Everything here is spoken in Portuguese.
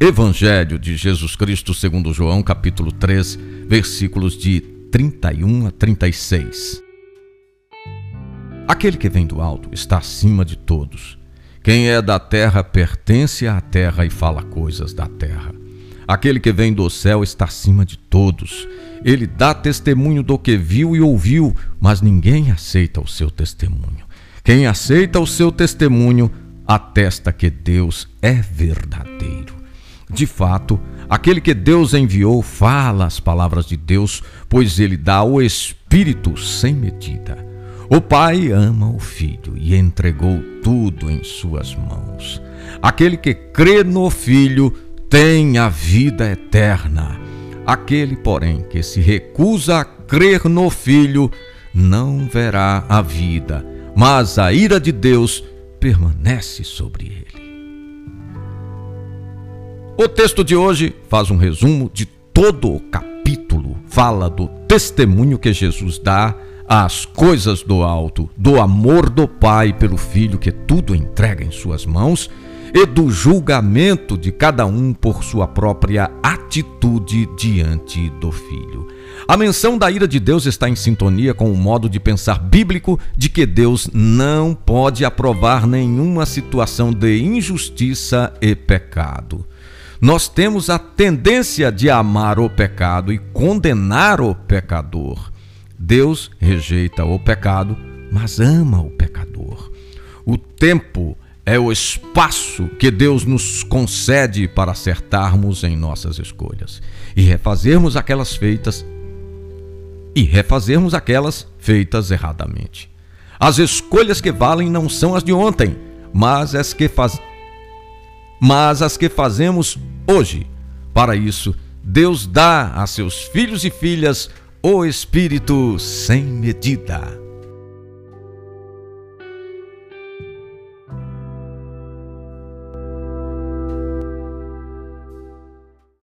Evangelho de Jesus Cristo segundo João, capítulo 3, versículos de 31 a 36. Aquele que vem do alto está acima de todos. Quem é da terra pertence à terra e fala coisas da terra. Aquele que vem do céu está acima de todos. Ele dá testemunho do que viu e ouviu, mas ninguém aceita o seu testemunho. Quem aceita o seu testemunho atesta que Deus é verdadeiro. De fato, aquele que Deus enviou fala as palavras de Deus, pois ele dá o Espírito sem medida. O Pai ama o Filho e entregou tudo em suas mãos. Aquele que crê no Filho tem a vida eterna. Aquele, porém, que se recusa a crer no Filho não verá a vida, mas a ira de Deus permanece sobre ele. O texto de hoje faz um resumo de todo o capítulo. Fala do testemunho que Jesus dá às coisas do alto, do amor do Pai pelo Filho que tudo entrega em suas mãos e do julgamento de cada um por sua própria atitude diante do Filho. A menção da ira de Deus está em sintonia com o modo de pensar bíblico de que Deus não pode aprovar nenhuma situação de injustiça e pecado nós temos a tendência de amar o pecado e condenar o pecador. Deus rejeita o pecado, mas ama o pecador. O tempo é o espaço que Deus nos concede para acertarmos em nossas escolhas e refazermos aquelas feitas e refazermos aquelas feitas erradamente. As escolhas que valem não são as de ontem, mas as que faz mas as que fazemos hoje. Para isso, Deus dá a seus filhos e filhas o Espírito sem medida.